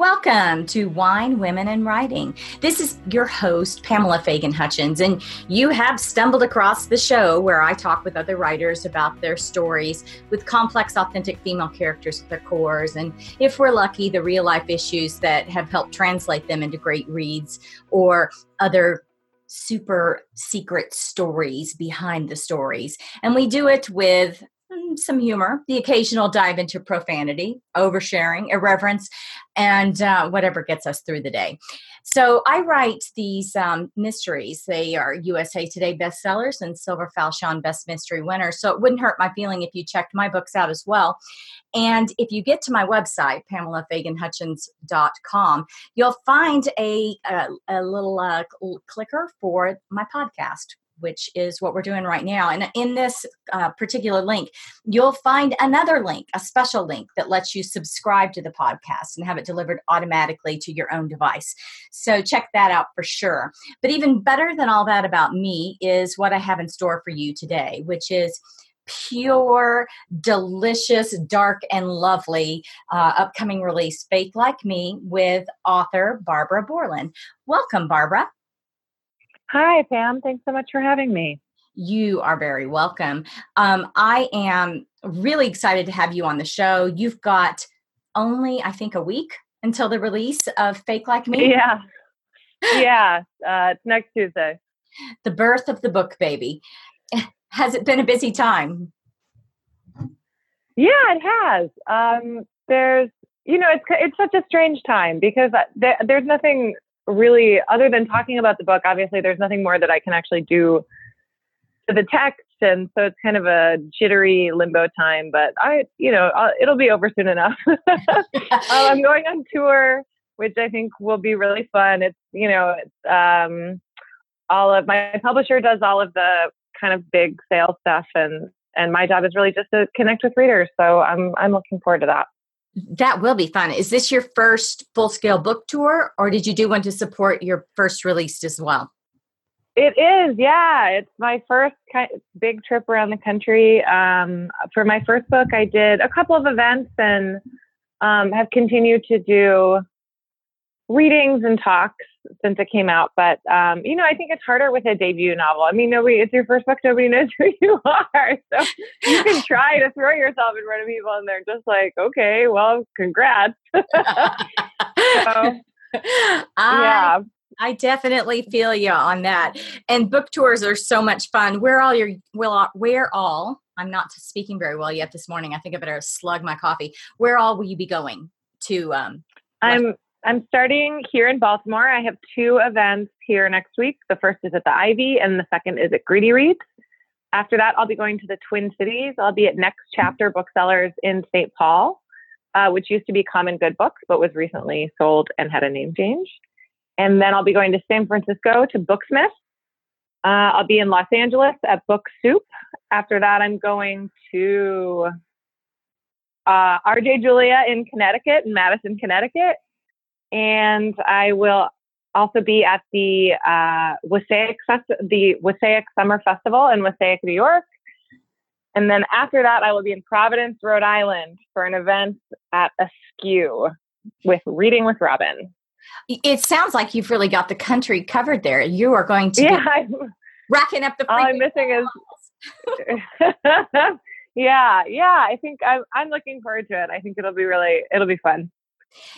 Welcome to Wine, Women, and Writing. This is your host, Pamela Fagan Hutchins, and you have stumbled across the show where I talk with other writers about their stories with complex, authentic female characters at their cores, and if we're lucky, the real life issues that have helped translate them into great reads or other super secret stories behind the stories. And we do it with some humor, the occasional dive into profanity, oversharing, irreverence, and uh, whatever gets us through the day. So I write these um, mysteries. They are USA Today bestsellers and Silver Falchion Best Mystery winners. So it wouldn't hurt my feeling if you checked my books out as well. And if you get to my website, PamelaFaganHutchins.com, you'll find a, a, a little uh, clicker for my podcast, which is what we're doing right now. And in this uh, particular link, you'll find another link, a special link that lets you subscribe to the podcast and have it delivered automatically to your own device. So check that out for sure. But even better than all that about me is what I have in store for you today, which is pure, delicious, dark, and lovely uh, upcoming release, Fake Like Me, with author Barbara Bourland. Welcome, Barbara. Hi, Pam. Thanks so much for having me. You are very welcome. Um, I am really excited to have you on the show. You've got only, I think, a week until the release of Fake Like Me. Yeah. Yeah. Uh, it's next Tuesday. The birth of the book, baby. Has it been a busy time? Yeah, it has. Um, there's, you know, it's it's such a strange time because uh, there, there's nothing really, other than talking about the book, obviously there's nothing more that I can actually do to the text. And so it's kind of a jittery limbo time, but I, you know, I'll, it'll be over soon enough. um, I'm going on tour, which I think will be really fun. It's, you know, it's, um, all of my publisher does all of the kind of big sales stuff and, and my job is really just to connect with readers. So I'm, I'm looking forward to that. That will be fun. Is this your first full scale book tour, or did you do one to support your first release as well? It is, yeah. It's my first big trip around the country. Um, for my first book, I did a couple of events and um, have continued to do readings and talks since it came out. But um, you know, I think it's harder with a debut novel. I mean, nobody it's your first book, nobody knows who you are. So you can try to throw yourself in front of people and they're just like, okay, well, congrats. so, yeah. I definitely feel you on that. And book tours are so much fun. Where all your will where all I'm not speaking very well yet this morning. I think I better slug my coffee. Where all will you be going to um I'm I'm starting here in Baltimore. I have two events here next week. The first is at the Ivy, and the second is at Greedy Reads. After that, I'll be going to the Twin Cities. I'll be at Next Chapter Booksellers in St. Paul, uh, which used to be Common Good Books, but was recently sold and had a name change. And then I'll be going to San Francisco to Booksmith. Uh, I'll be in Los Angeles at Book Soup. After that, I'm going to uh, RJ Julia in Connecticut, in Madison, Connecticut and I will also be at the uh, Wassaic Fest- the Wassaic Summer Festival in Wassaic, New York. And then after that, I will be in Providence, Rhode Island for an event at Askew with Reading with Robin. It sounds like you've really got the country covered there. You are going to yeah, be racking up the. All I'm missing is. yeah, yeah. I think I'm. I'm looking forward to it. I think it'll be really. It'll be fun.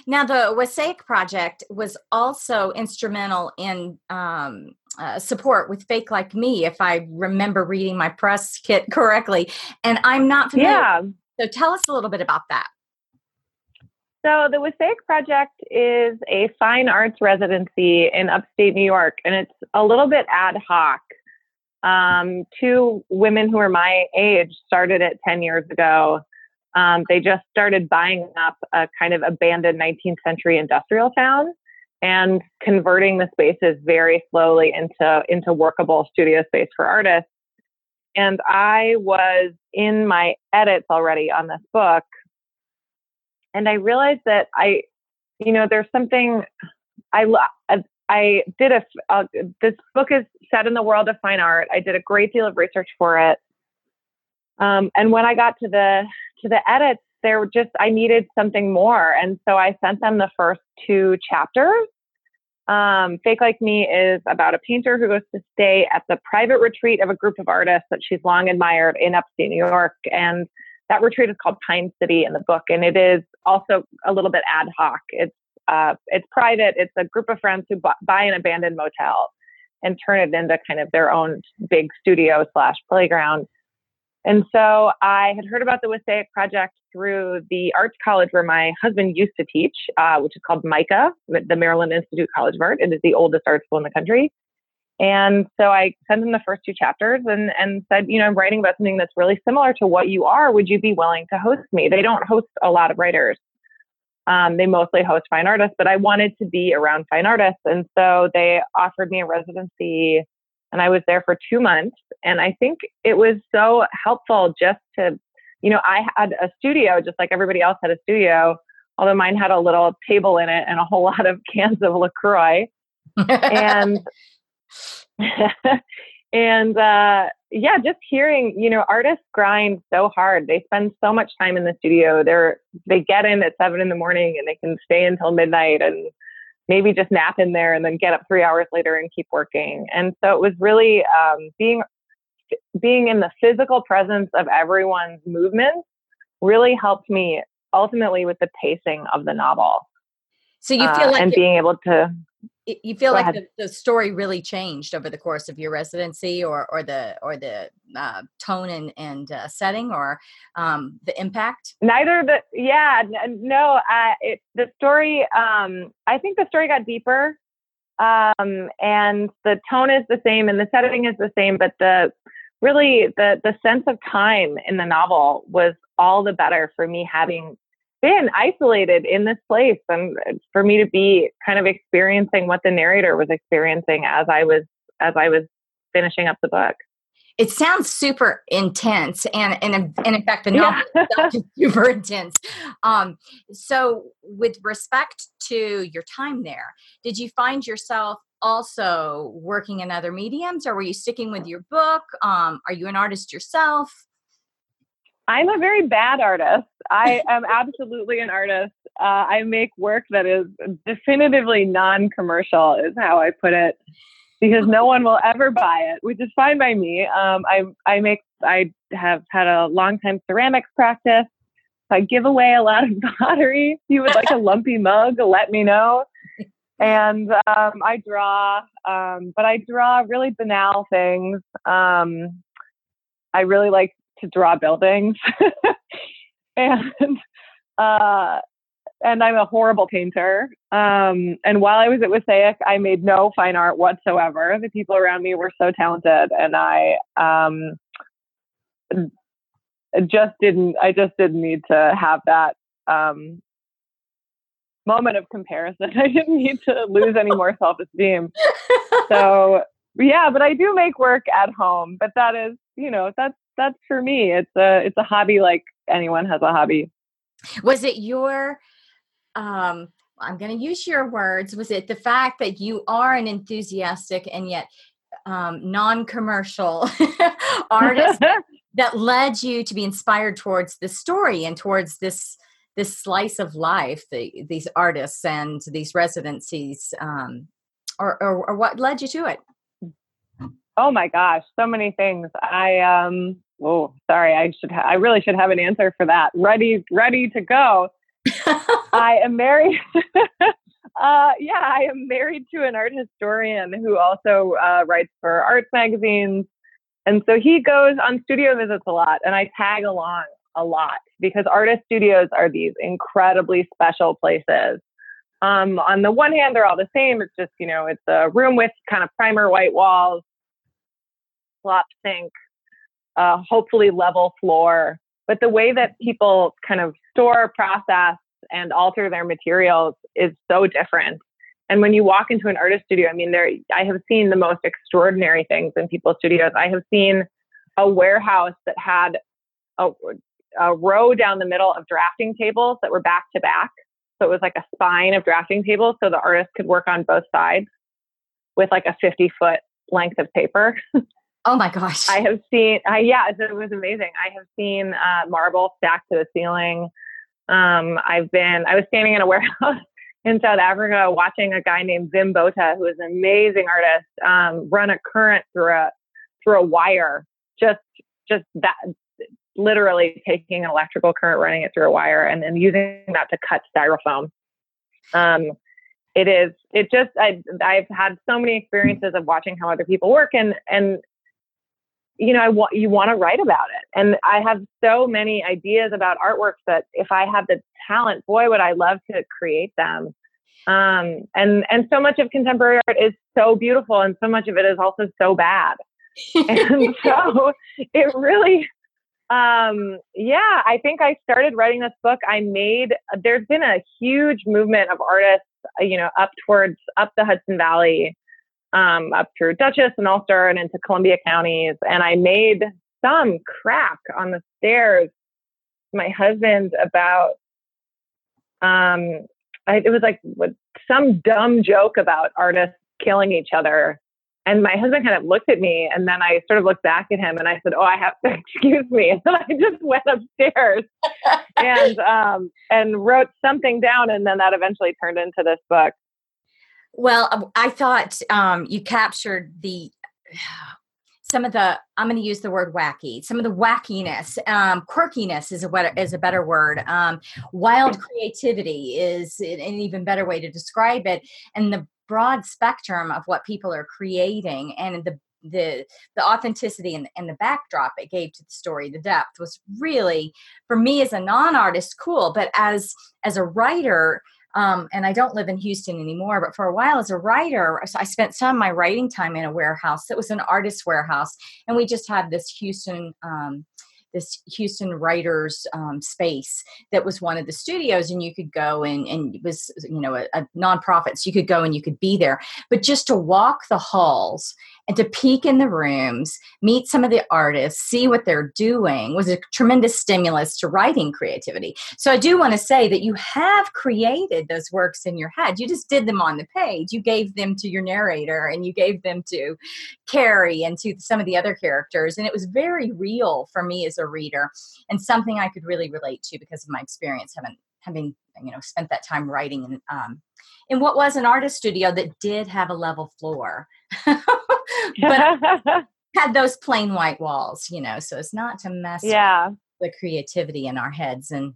Now, the Wassaic Project was also instrumental in um, uh, support with Fake Like Me, if I remember reading my press kit correctly. And I'm not familiar. Yeah. So tell us a little bit about that. So, the Wassaic Project is a fine arts residency in upstate New York, and it's a little bit ad hoc. Um, two women who are my age started it 10 years ago um, they just started buying up a kind of abandoned 19th century industrial town and converting the spaces very slowly into into workable studio space for artists. And I was in my edits already on this book, and I realized that I, you know, there's something I I did a, uh, this book is set in the world of fine art. I did a great deal of research for it. Um, and when I got to the to the edits, there just I needed something more, and so I sent them the first two chapters. Um, Fake Like Me is about a painter who goes to stay at the private retreat of a group of artists that she's long admired in upstate New York, and that retreat is called Pine City in the book, and it is also a little bit ad hoc. It's uh, it's private. It's a group of friends who buy an abandoned motel and turn it into kind of their own big studio slash playground. And so I had heard about the Wassaic project through the arts college where my husband used to teach, uh, which is called MICA, the Maryland Institute College of Art. It is the oldest art school in the country. And so I sent him the first two chapters and, and said, you know, I'm writing about something that's really similar to what you are. Would you be willing to host me? They don't host a lot of writers. Um, they mostly host fine artists, but I wanted to be around fine artists. And so they offered me a residency and I was there for two months. And I think it was so helpful just to, you know, I had a studio just like everybody else had a studio, although mine had a little table in it and a whole lot of cans of LaCroix. and and uh, yeah, just hearing, you know, artists grind so hard. They spend so much time in the studio. They're they get in at seven in the morning and they can stay until midnight and maybe just nap in there and then get up three hours later and keep working. And so it was really um, being being in the physical presence of everyone's movements really helped me ultimately with the pacing of the novel. So you feel uh, like and being able to you feel like the, the, story really changed over the course of your residency or or the or the uh, tone and and uh, setting or um, the impact? Neither the yeah no uh, it, the story um, i think the story got deeper um, and the tone is the same and the setting is the same but the really the the sense of time in the novel was all the better for me having been isolated in this place and for me to be kind of experiencing what the narrator was experiencing as I was as I was finishing up the book. It sounds super intense, and and, and in fact, the novel yeah. is super intense. Um, so, with respect to your time there, did you find yourself also working in other mediums, or were you sticking with your book? Um, are you an artist yourself? I'm a very bad artist. I am absolutely an artist. Uh, I make work that is definitively non commercial, is how I put it, because no one will ever buy it, which is fine by me. Um, I, I make, I have had a long time ceramics practice. I give away a lot of pottery. If you would like a lumpy mug, let me know. And um, I draw, um, but I draw really banal things. Um, I really like to draw buildings. and uh, and I'm a horrible painter. Um, and while I was at Wassaic, I made no fine art whatsoever. The people around me were so talented, and I um, just didn't. I just didn't need to have that um, moment of comparison. I didn't need to lose any more self esteem. So yeah, but I do make work at home. But that is, you know, that's that's for me. It's a it's a hobby like anyone has a hobby. Was it your um I'm going to use your words. Was it the fact that you are an enthusiastic and yet um, non-commercial artist that led you to be inspired towards this story and towards this this slice of life, the, these artists and these residencies, um, or, or, or what led you to it? Oh my gosh, so many things. I um oh sorry, I should ha- I really should have an answer for that. Ready ready to go. I am married. uh, yeah, I am married to an art historian who also uh, writes for arts magazines, and so he goes on studio visits a lot, and I tag along a lot because artist studios are these incredibly special places. Um, on the one hand, they're all the same. It's just you know, it's a room with kind of primer white walls slop sink, hopefully level floor. But the way that people kind of store, process, and alter their materials is so different. And when you walk into an artist studio, I mean, there I have seen the most extraordinary things in people's studios. I have seen a warehouse that had a, a row down the middle of drafting tables that were back to back. So it was like a spine of drafting tables, so the artist could work on both sides with like a 50 foot length of paper. Oh my gosh. I have seen, uh, yeah, it was amazing. I have seen uh, marble stacked to the ceiling. Um, I've been, I was standing in a warehouse in South Africa watching a guy named Wim Botha, who is an amazing artist, um, run a current through a through a wire. Just just that literally taking an electrical current, running it through a wire, and then using that to cut styrofoam. Um, it is it just I, I've had so many experiences of watching how other people work and and you know I want you want to write about it. And I have so many ideas about artworks that if I had the talent boy would I love to create them. Um, and and so much of contemporary art is so beautiful and so much of it is also so bad. And so it really um, yeah, I think I started writing this book. I made, there's been a huge movement of artists, you know, up towards, up the Hudson Valley, um, up through Dutchess and Ulster and into Columbia counties. And I made some crack on the stairs. My husband about, um, I, it was like some dumb joke about artists killing each other and my husband kind of looked at me and then I sort of looked back at him and I said, Oh, I have to excuse me. And then I just went upstairs and um and wrote something down and then that eventually turned into this book. Well, um, I thought um you captured the some of the i'm going to use the word wacky some of the wackiness um, quirkiness is a, better, is a better word um, wild creativity is an even better way to describe it and the broad spectrum of what people are creating and the the the authenticity and, and the backdrop it gave to the story the depth was really for me as a non-artist cool but as as a writer um, and I don't live in Houston anymore, but for a while as a writer, I spent some of my writing time in a warehouse. It was an artist warehouse, and we just had this Houston um, this Houston writers um, space that was one of the studios, and you could go and and it was you know a, a nonprofit, so you could go and you could be there. But just to walk the halls and to peek in the rooms, meet some of the artists, see what they're doing was a tremendous stimulus to writing creativity. So I do want to say that you have created those works in your head. You just did them on the page. You gave them to your narrator and you gave them to Carrie and to some of the other characters. And it was very real for me as a reader and something I could really relate to because of my experience having having you know spent that time writing in um, in what was an artist studio that did have a level floor but had those plain white walls, you know, so it's not to mess yeah. the creativity in our heads. And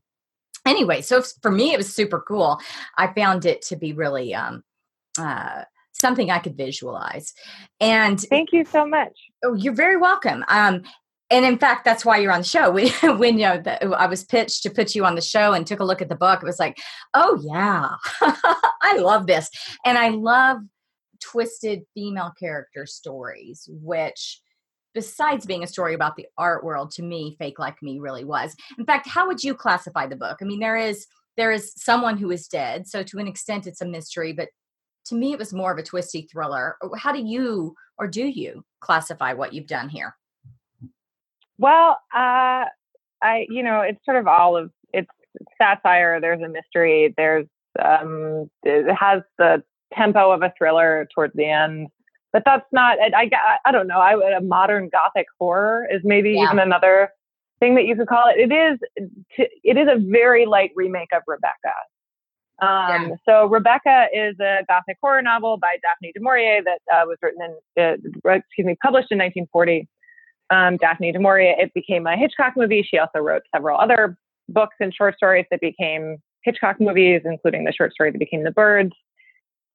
anyway, so for me, it was super cool. I found it to be really um, uh, something I could visualize. And thank you so much. Oh, you're very welcome. Um, and in fact, that's why you're on the show. When, when you know the, I was pitched to put you on the show and took a look at the book, it was like, oh yeah, I love this, and I love twisted female character stories, which besides being a story about the art world to me fake like me really was. In fact how would you classify the book? I mean there is there is someone who is dead so to an extent it's a mystery but to me it was more of a twisty thriller. How do you or do you classify what you've done here? Well uh i you know it's sort of all of it's satire there's a mystery there's um it has the tempo of a thriller towards the end. But that's not. I I, I don't know. I a modern gothic horror is maybe yeah. even another thing that you could call it. It is. It is a very light remake of Rebecca. Um, yeah. So Rebecca is a gothic horror novel by Daphne du Maurier that uh, was written in, uh, excuse me, published in 1940. Um, Daphne du Maurier. It became a Hitchcock movie. She also wrote several other books and short stories that became Hitchcock movies, including the short story that became The Birds.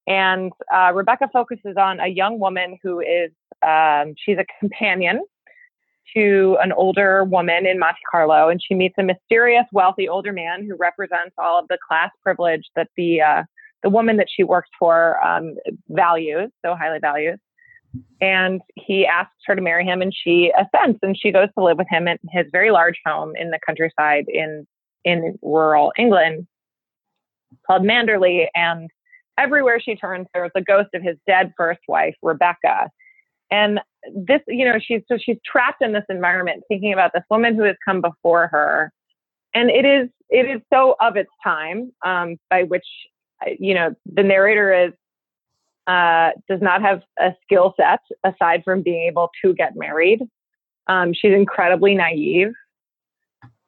And uh, Rebecca focuses on a young woman who is, um, she's a companion to an older woman in Monte Carlo, and she meets a mysterious, wealthy older man who represents all of the class privilege that the uh, the woman that she works for um, values, so highly values. And he asks her to marry him, and she assents, and she goes to live with him in his very large home in the countryside in in rural England called Manderley. And everywhere she turns, there's a ghost of his dead first wife, Rebecca. And this, you know, she's so she's trapped in this environment, thinking about this woman who has come before her, and it is it is so of its time, um, by which you know the narrator is uh, does not have a skill set aside from being able to get married. Um, she's incredibly naive.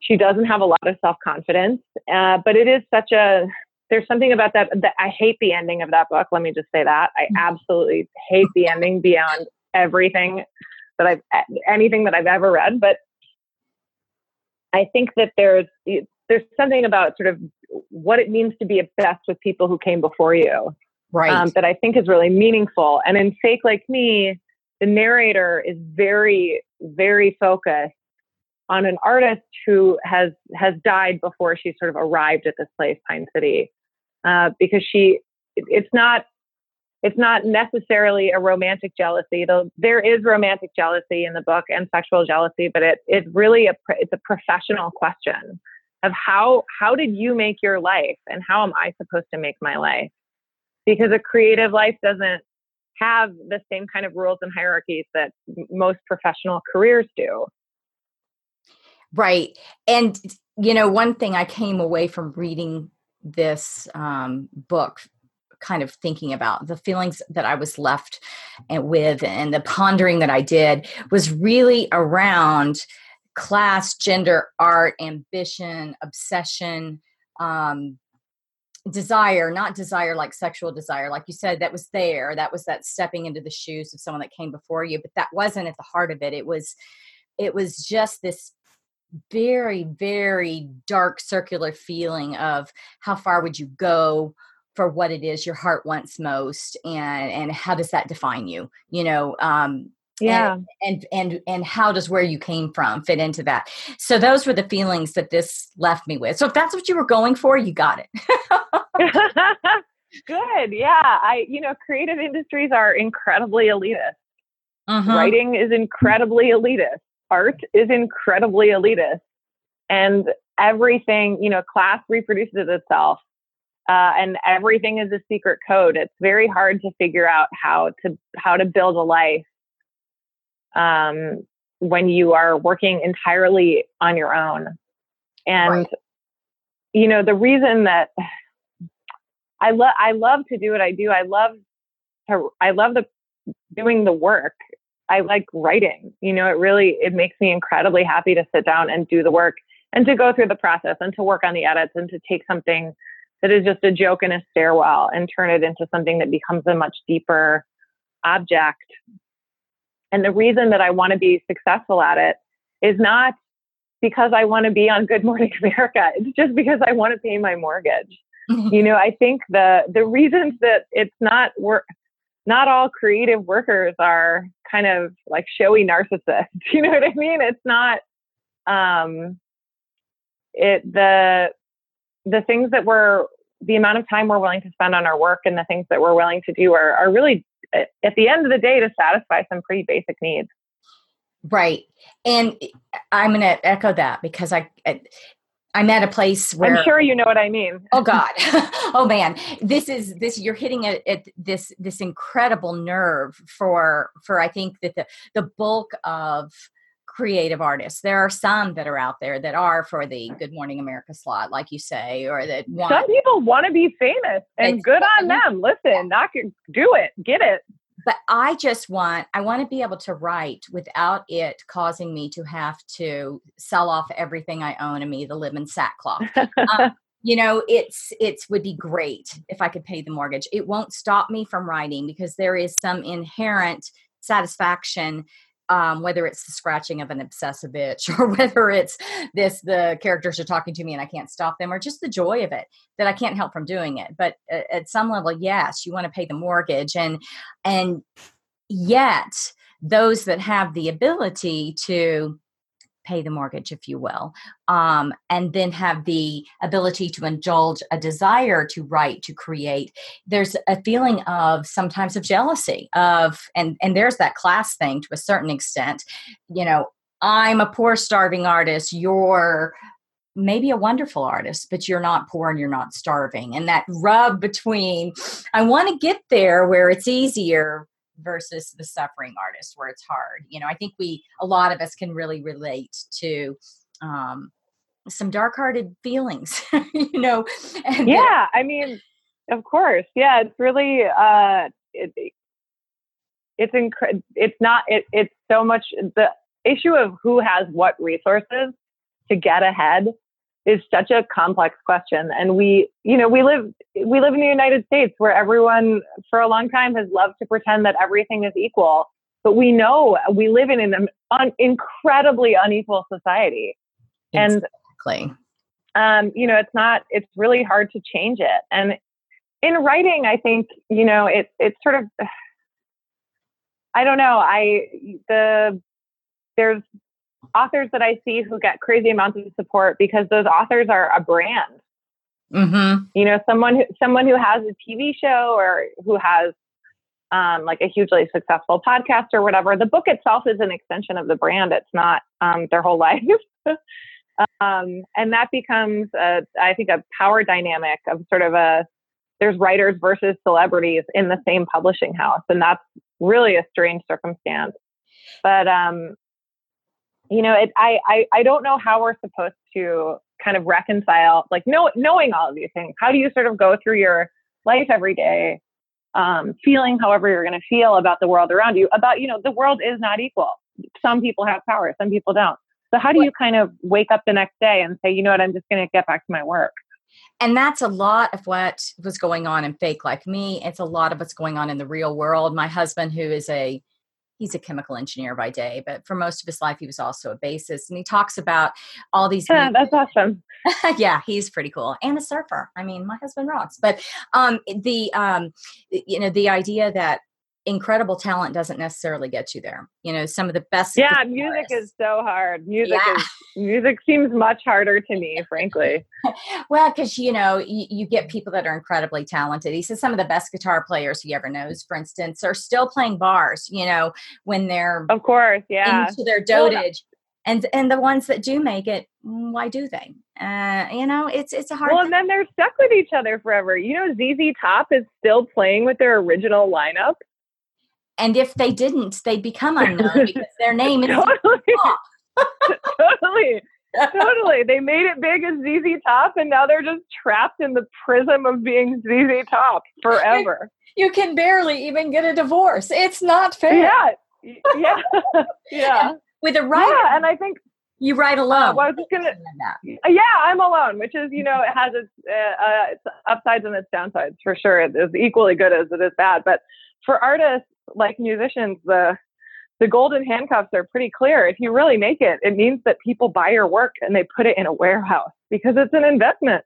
she doesn't have a lot of self confidence, uh, but it is such a there's something about that that I hate the ending of that book. Let me just say that I mm. absolutely hate the ending beyond everything that I've anything that I've ever read. But I think that there's there's something about sort of what it means to be obsessed with people who came before you, right? Um, that I think is really meaningful. And in Fake Like Me, the narrator is very very focused on an artist who has has died before she sort of arrived at this place, Pine City, uh, because she it's not it's not necessarily a romantic jealousy though there is romantic jealousy in the book and sexual jealousy but it it's really a it's a professional question of how how did you make your life and how am i supposed to make my life? Because a creative life doesn't have the same kind of rules and hierarchies that most professional careers do right and you know one thing i came away from reading this um, book kind of thinking about the feelings that i was left with and the pondering that i did was really around class gender art ambition obsession um, desire not desire like sexual desire like you said that was there that was that stepping into the shoes of someone that came before you but that wasn't at the heart of it it was it was just this very very dark circular feeling of how far would you go for what it is your heart wants most and and how does that define you you know um yeah. and, and and and how does where you came from fit into that? So those were the feelings that this left me with. So if that's what you were going for you got it. Good yeah i you know creative industries are incredibly elitist. Uh-huh. writing is incredibly elitist art is incredibly elitist and everything you know class reproduces itself uh, and everything is a secret code. It's very hard to figure out how to how to build a life um, when you are working entirely on your own. And right. you know the reason that i love i love to do what i do. I love to i love the doing the work I like writing. You know, it really it makes me incredibly happy to sit down and do the work and to go through the process and to work on the edits and to take something that is just a joke in a stairwell and turn it into something that becomes a much deeper object. And the reason that I want to be successful at it is not because I want to be on Good Morning America. It's just because I want to pay my mortgage. Mm-hmm. you know, I think the the reasons that it's not work not all creative workers are kind of like showy narcissist. You know what I mean? It's not um it the the things that we're the amount of time we're willing to spend on our work and the things that we're willing to do are, are really eh, at the end of the day to satisfy some pretty basic needs right and eh, i'm going to echo that because I, I I'm at a place where I'm sure you know what I mean. oh God, oh man, this is this. You're hitting at, at this this incredible nerve for for I think that the the bulk of creative artists. There are some that are out there that are for the Good Morning America slot, like you say, or that want, some people want to be famous, and good on them. Listen, knock it, do it, get it but I just want I want to be able to write without it causing me to have to sell off everything I own and me to live in sackcloth. um, you know, it's it's would be great if I could pay the mortgage. It won't stop me from writing because there is some inherent satisfaction um, whether it's the scratching of an obsessive itch or whether it's this the characters are talking to me and i can't stop them or just the joy of it that i can't help from doing it. But at some level yes you want to pay the mortgage and and yet those that have the ability to pay the mortgage, if you will, um, and then have the ability to indulge a desire to write, to create. There's a feeling of sometimes of jealousy of, and and there's that class thing to a certain extent. You know, I'm a poor, starving artist. You're maybe a wonderful artist, but you're not poor and you're not starving. And that rub between, I want to get there where it's easier versus the suffering artist where it's hard you know i think we a lot of us can really relate to um some dark-hearted feelings you know yeah i mean of course yeah it's really uh it, it's it's not it, it's so much the issue of who has what resources to get ahead is such a complex question. And we you know we live we live in the united states where everyone for a long time has loved to pretend that everything is equal. But we know we live in an un, incredibly unequal society. Exactly. and um, you know it's not it's really hard to change it. And in writing i think you know it, it's sort of i don't know. I the there's authors that I see who get crazy amounts of support because those authors are a brand. Mm-hmm. You know, someone who, someone who has a TV show or who has um, like a hugely successful podcast or whatever. The book itself is an extension of the brand. It's not um, their whole life. um, and that becomes, a, I think, a power dynamic of sort of a there's writers versus celebrities in the same publishing house, and that's really a strange circumstance. But um, you know, it, I, I, I don't know how we're supposed to kind of reconcile, like know, knowing all of these things. How do you sort of go through your life every day, um, feeling however you're going to feel about the world around you, about, you know, the world is not equal. Some people have power, some people don't. So how do you kind of wake up the next day and say, you know what, I'm just going to get back to my work? And that's a lot of what was going on in fake like me. It's a lot of what's going on in the real world. My husband, who is a he's a chemical engineer by day, but for most of his life, he was also a bassist. And he talks about all these. Yeah, that's awesome. yeah, he's pretty cool and a surfer. I mean, my husband rocks. But um, the um, you know the idea that incredible talent doesn't necessarily get you there. You know, some of the best. Yeah, music is so hard. Music yeah. is music seems much harder to me, frankly. well, because you know, you, you, get people that are incredibly talented. He says some of the best guitar players he ever knows, for instance, are still playing bars. You know, when they're of course, yeah, into their dotage. and and the ones that do make it, mm, why do they? Uh, you know, it's it's a hard. Well, and then they're stuck with each other forever. You know, ZZ Top is still playing with their original lineup. And if they didn't, they'd become unknown because their name is totally. totally. totally. They made it big as ZZ Top, and now they're just trapped in the prism of being ZZ Top forever. You can barely even get a divorce. It's not fair. Yeah. Yeah. yeah. And with a writer. Yeah, and I think you write alone. Uh, well, I was just gonna. Yeah, I'm alone, which is you know it has its, uh, uh, its upsides and its downsides for sure. It is equally good as it is bad. But for artists, like musicians, the the golden handcuffs are pretty clear. If you really make it, it means that people buy your work and they put it in a warehouse because it's an investment.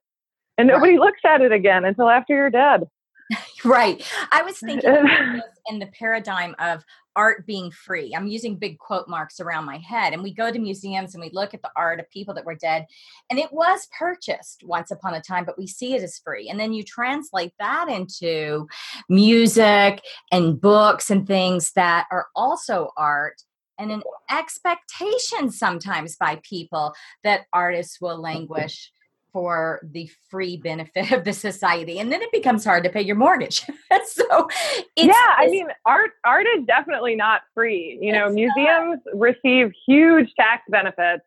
And nobody right. looks at it again until after you're dead. right. I was thinking in the paradigm of art being free. I'm using big quote marks around my head. And we go to museums and we look at the art of people that were dead. And it was purchased once upon a time, but we see it as free. And then you translate that into music and books and things that are also art and an expectation sometimes by people that artists will languish for the free benefit of the society and then it becomes hard to pay your mortgage. So yeah i mean art art is definitely not free you know museums not. receive huge tax benefits.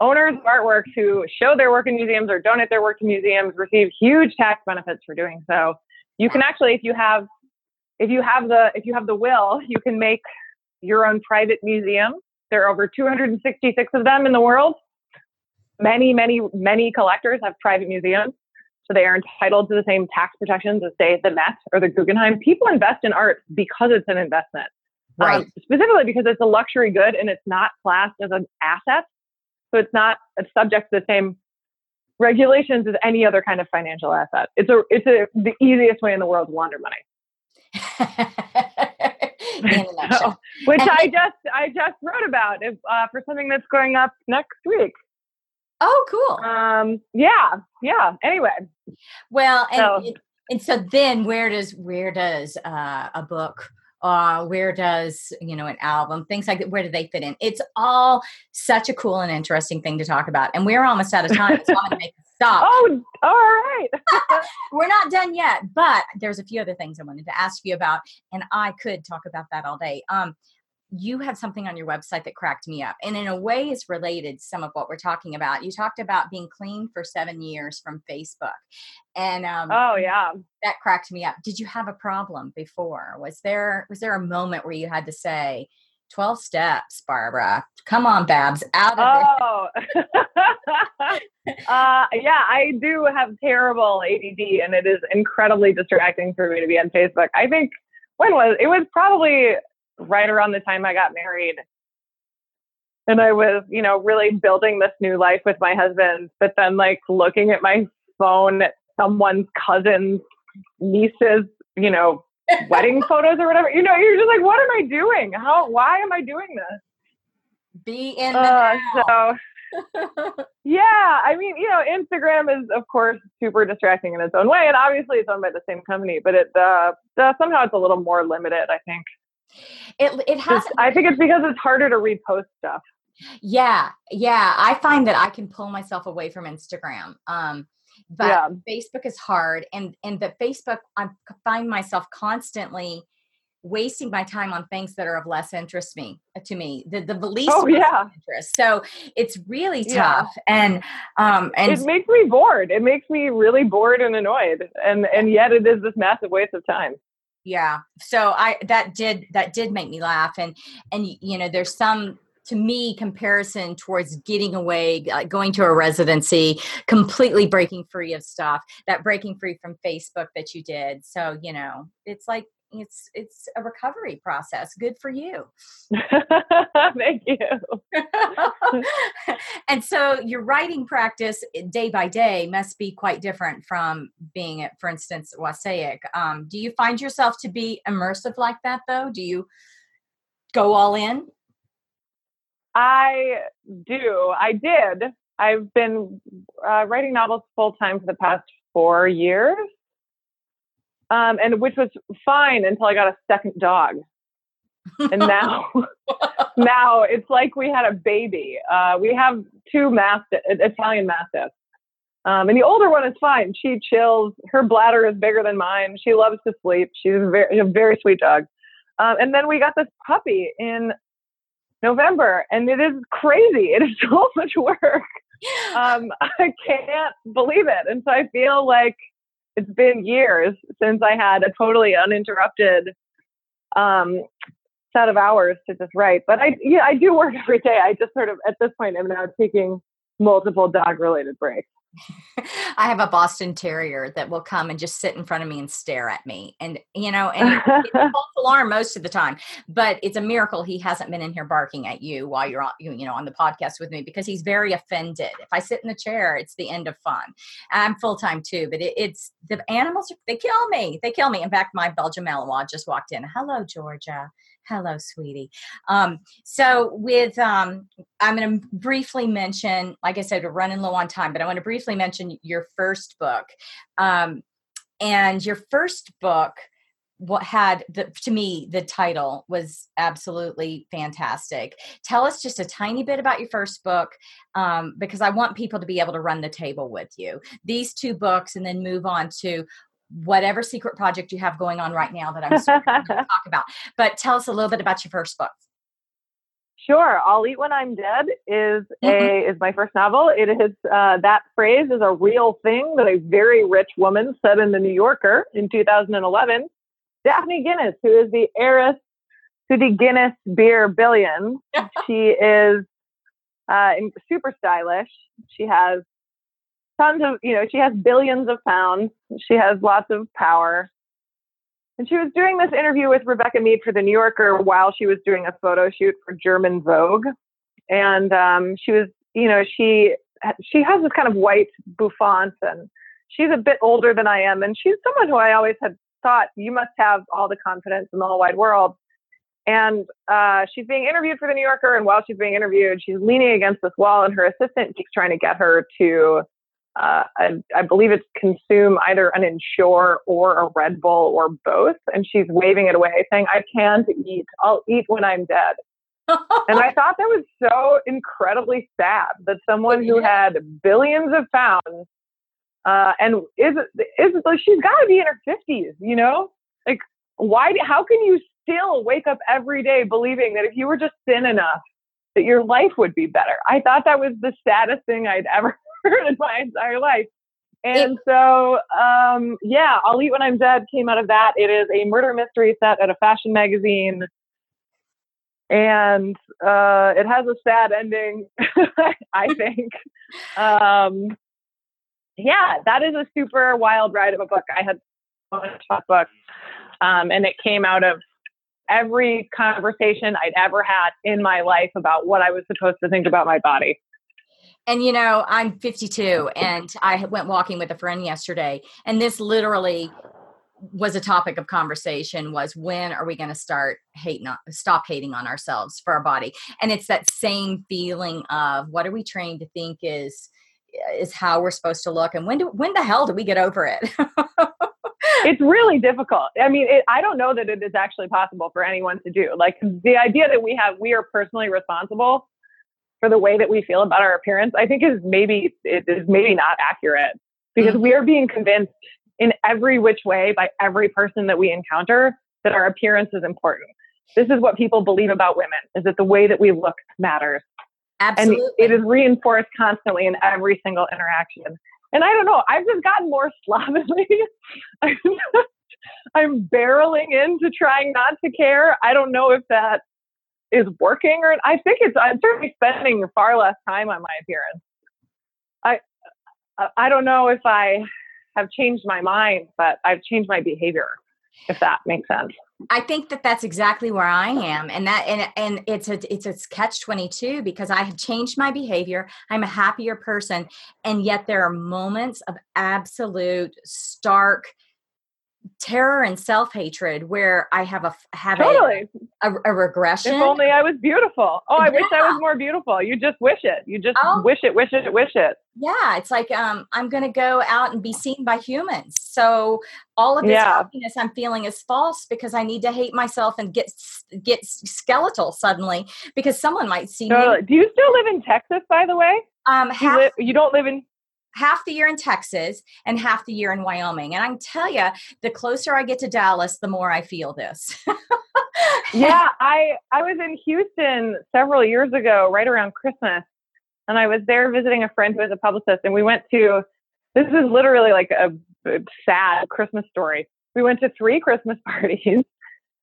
Owners of artworks who show their work in museums or donate their work to museums receive huge tax benefits for doing so. You can actually if you have if you have the if you have the will you can make your own private museum. There are over 266 of them in the world many, many, many collectors have private museums. So they are entitled to the same tax protections as, say, the Met or the Guggenheim. People invest in art because it's an investment. Um, right. Um, specifically because it's a luxury good and it's not classed as an asset. So it's not it's subject to the same regulations as any other kind of financial asset. It's a it's a the easiest way in the world to launder money. so, which I just I just wrote about if, uh, for something that's going up next week. Oh, cool. Um, yeah, yeah. Anyway, well, and so, and so then where does where does uh, a book? Uh, where does you know an album things like that where do they fit in it's all such a cool and interesting thing to talk about and we're almost out of time so i'm to make a stop oh all right we're not done yet but there's a few other things i wanted to ask you about and i could talk about that all day um you had something on your website that cracked me up and in a way is related to some of what we're talking about you talked about being clean for seven years from facebook and um, oh yeah that cracked me up did you have a problem before was there was there a moment where you had to say 12 steps, Barbara. Come on, Babs, out of oh. uh, yeah, I do have terrible ADD, and it is incredibly distracting for me to be on Facebook. I think when was it was probably right around the time I got married, and I was, you know, really building this new life with my husband. But then, like looking at my phone at someone's cousin's niece's, you know, wedding photos or whatever. You know, you're just like, what am I doing? How? Why am I doing this? Be in the uh, so. yeah, I mean, you know, Instagram is of course super distracting in its own way, and obviously it's owned by the same company, but it uh, uh somehow it's a little more limited. I think it it has. I think it's because it's harder to repost stuff. Yeah, yeah. I find that I can pull myself away from Instagram. Um, but yeah. Facebook is hard, and and the Facebook I find myself constantly wasting my time on things that are of less interest me uh, to me the the least oh, yeah. interest so it's really tough yeah. and um and it makes me bored it makes me really bored and annoyed and and yet it is this massive waste of time yeah so i that did that did make me laugh and and you know there's some to me comparison towards getting away like going to a residency completely breaking free of stuff that breaking free from facebook that you did so you know it's like it's it's a recovery process good for you thank you and so your writing practice eh, day by day must be quite different from being at for instance Wassaic. Um, do you find yourself to be immersive like that though do you go all in I do. I did. I've been uh, writing novels full time for the past four years, um, and which was fine until I got a second dog. and now, now it's like we had a baby. Uh, we have two mastiff, Italian mastiffs, um, and the older one is fine. She chills. Her bladder is bigger than mine. She loves to sleep. She's a very, a very sweet dog. Um, and then we got this puppy in November, and it is crazy. It is so much work. Um, I can't believe it, and so I feel like it's been years since I had a totally uninterrupted um, set of hours to just write. But I, yeah, I do work every day. I just sort of at this point am now taking multiple dog related breaks. I have a Boston Terrier that will come and just sit in front of me and stare at me, and you know, and it's a false alarm most of the time. But it's a miracle he hasn't been in here barking at you while you're on, you know, on the podcast with me because he's very offended. If I sit in the chair, it's the end of fun. I'm full time too, but it, it's the animals. They kill me. They kill me. In fact, my Belgian Malinois just walked in. Hello, Georgia. Hello, sweetie. Um, so, with um, I'm going to briefly mention, like I said, we're running low on time, but I want to briefly mention your first book. Um, and your first book, what had the, to me the title was absolutely fantastic. Tell us just a tiny bit about your first book, um, because I want people to be able to run the table with you. These two books, and then move on to whatever secret project you have going on right now that I'm going to talk about. But tell us a little bit about your first book. Sure, "I'll Eat When I'm Dead" is a mm-hmm. is my first novel. It is uh, that phrase is a real thing that a very rich woman said in the New Yorker in 2011. Daphne Guinness, who is the heiress to the Guinness Beer Billion, she is uh, super stylish. She has tons of, you know, she has billions of pounds. She has lots of power. And she was doing this interview with Rebecca Mead for the New Yorker while she was doing a photo shoot for German Vogue. And um, she was, you know, she she has this kind of white bouffant, and she's a bit older than I am, and she's someone who I always had thought you must have all the confidence in the whole wide world. And uh, she's being interviewed for the New Yorker, and while she's being interviewed, she's leaning against this wall, and her assistant keeps trying to get her to uh, I, I, believe it's consume either an Ensure or a Red Bull or both. And she's waving it away, saying, I can't eat. I'll eat when I'm dead. and I thought that was so incredibly sad that someone who had billions of pounds uh, and is is like she's got to be in her fifties, you know? Like, why? How can you still wake up every day believing that if you were just thin enough, that your life would be better? I thought that was the saddest thing I'd ever in my entire life. And so, um, yeah, I'll Eat When I'm Dead came out of that. It is a murder mystery set at a fashion magazine. and uh, it has a sad ending, I think. um, yeah, that is a super wild ride of a book. I had one top book, um, and it came out of every conversation I'd ever had in my life about what I was supposed to think about my body. And you know, I'm 52 and I went walking with a friend yesterday and this literally was a topic of conversation was when are we going to start hating on, stop hating on ourselves for our body? And it's that same feeling of what are we trained to think is is how we're supposed to look and when do when the hell do we get over it? It's really difficult. I mean it, i don't know that it is actually possible for anyone to do. Like the idea that we have we are personally responsible for the way that we feel about our appearance i think is maybe it is maybe not accurate because mm-hmm. we are being convinced in every which way by every person that we encounter that our appearance is important this is what people believe about women is that the way that we look matters Absolutely. And it is reinforced constantly in every single interaction. And I don't know, I've just gotten more slovenly. I'm barreling into trying not to care. I don't know if that is working or I think it's I'm certainly spending far less time on my appearance. I I don't know if I have changed my mind, but I've changed my behavior, if that makes sense. I think that that's exactly where I am, and that and and it's a it's a catch twenty two because I have changed my behavior. I'm a happier person, and yet there are moments of absolute stark terror and self hatred where I have a have totally. a, a, a, regression. If only I was beautiful. Oh, I yeah. wish I was more beautiful. You just wish it. You just oh. wish it, wish it, wish it. Yeah, it's like um, I'm going to go out and be seen by humans. So all of this yeah. happiness I'm feeling is false because I need to hate myself and get get skeletal suddenly because someone might see totally. me. Do you still live in Texas, by the way? Um, half, you, live, you don't live in half the year in Texas and half the year in Wyoming. And I can tell you, the closer I get to Dallas, the more I feel this. yeah, I I was in Houston several years ago, right around Christmas, and I was there visiting a friend who is a publicist, and we went to. This is literally like a, a sad Christmas story. We went to three Christmas parties,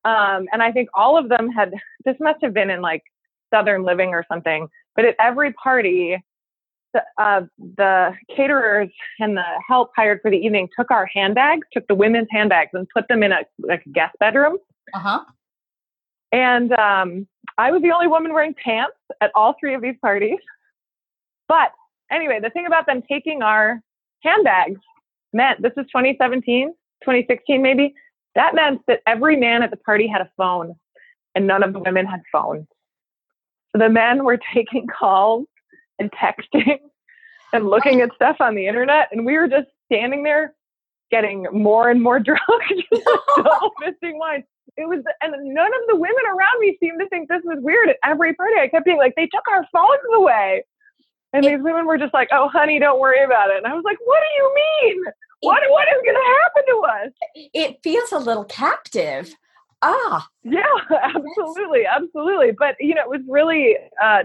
um, and I think all of them had. This must have been in like Southern Living or something. But at every party, the, uh, the caterers and the help hired for the evening took our handbags, took the women's handbags, and put them in a like a guest bedroom. Uh huh. And um, I was the only woman wearing pants at all three of these parties. But anyway, the thing about them taking our handbags meant this is 2017, 2016 maybe. That meant that every man at the party had a phone, and none of the women had phones. So the men were taking calls and texting and looking at stuff on the internet. And we were just standing there getting more and more drunk, just fisting wine. It was, and none of the women around me seemed to think this was weird. At every party, I kept being like, they took our phones away. And these women were just like, oh, honey, don't worry about it. And I was like, what do you mean? What, what is going to happen to us? It feels a little captive. Ah. Yeah, absolutely. Absolutely. But, you know, it was really uh,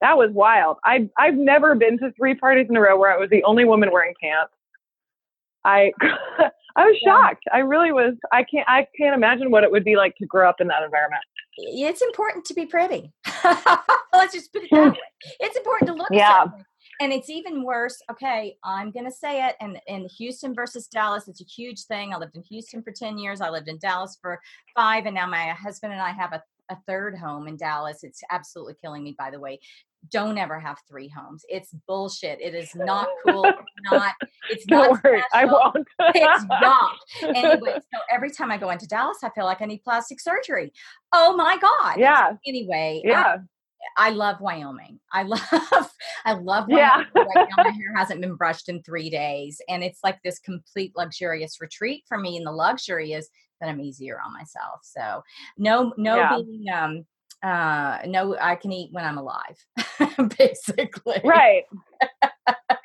that was wild. I I've never been to three parties in a row where I was the only woman wearing pants. I I was shocked. I really was. I can't I can't imagine what it would be like to grow up in that environment. It's important to be pretty. Let's just put it that hmm. way. It's important to look. Yeah. And it's even worse. Okay, I'm going to say it. And in Houston versus Dallas, it's a huge thing. I lived in Houston for 10 years. I lived in Dallas for five. And now my husband and I have a a third home in Dallas. It's absolutely killing me, by the way. Don't ever have three homes. It's bullshit. It is not cool. It's not. It's Don't not. Worry, I won't. it's not. Anyway, so every time I go into Dallas, I feel like I need plastic surgery. Oh my god. Yeah. Anyway. Yeah. I, I love Wyoming. I love, I love Wyoming. Yeah. right now, my hair hasn't been brushed in three days, and it's like this complete luxurious retreat for me. And the luxury is that I'm easier on myself. So no, no yeah. being um uh no I can eat when I'm alive, basically. Right.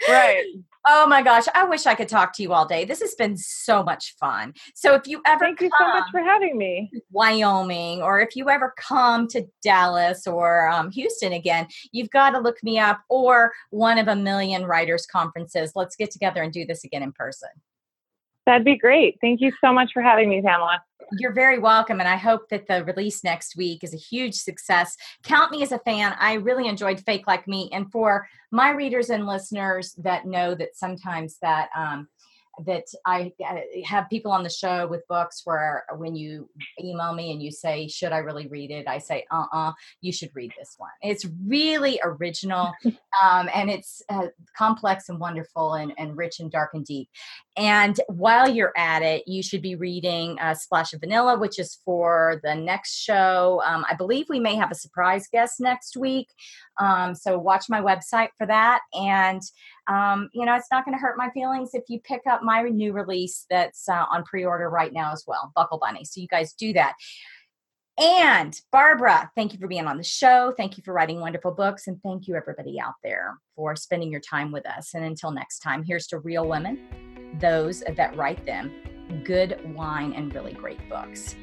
right. Oh my gosh, I wish I could talk to you all day. This has been so much fun. So if you ever Thank you so much for having me. Wyoming, or if you ever come to Dallas or um, Houston again, you've got to look me up or one of a million writers conferences. Let's get together and do this again in person. That'd be great. Thank you so much for having me, Pamela. You're very welcome. And I hope that the release next week is a huge success. Count me as a fan. I really enjoyed Fake Like Me. And for my readers and listeners that know that sometimes that, um, that I have people on the show with books where when you email me and you say, Should I really read it? I say, Uh uh-uh, uh you should read this one. It's really original um, and it's uh, complex and wonderful and, and rich and dark and deep. And while you're at it, you should be reading uh, Splash of Vanilla, which is for the next show. Um, I believe we may have a surprise guest next week. Um, so watch my website for that. And, um, you know, it's not going to hurt my feelings if you pick up my new release that's uh, on pre order right now as well, Buckle Bunny. So you guys do that. And Barbara, thank you for being on the show. Thank you for writing wonderful books. And thank you, everybody out there, for spending your time with us. And until next time, here's to real women those that write them good wine and really great books.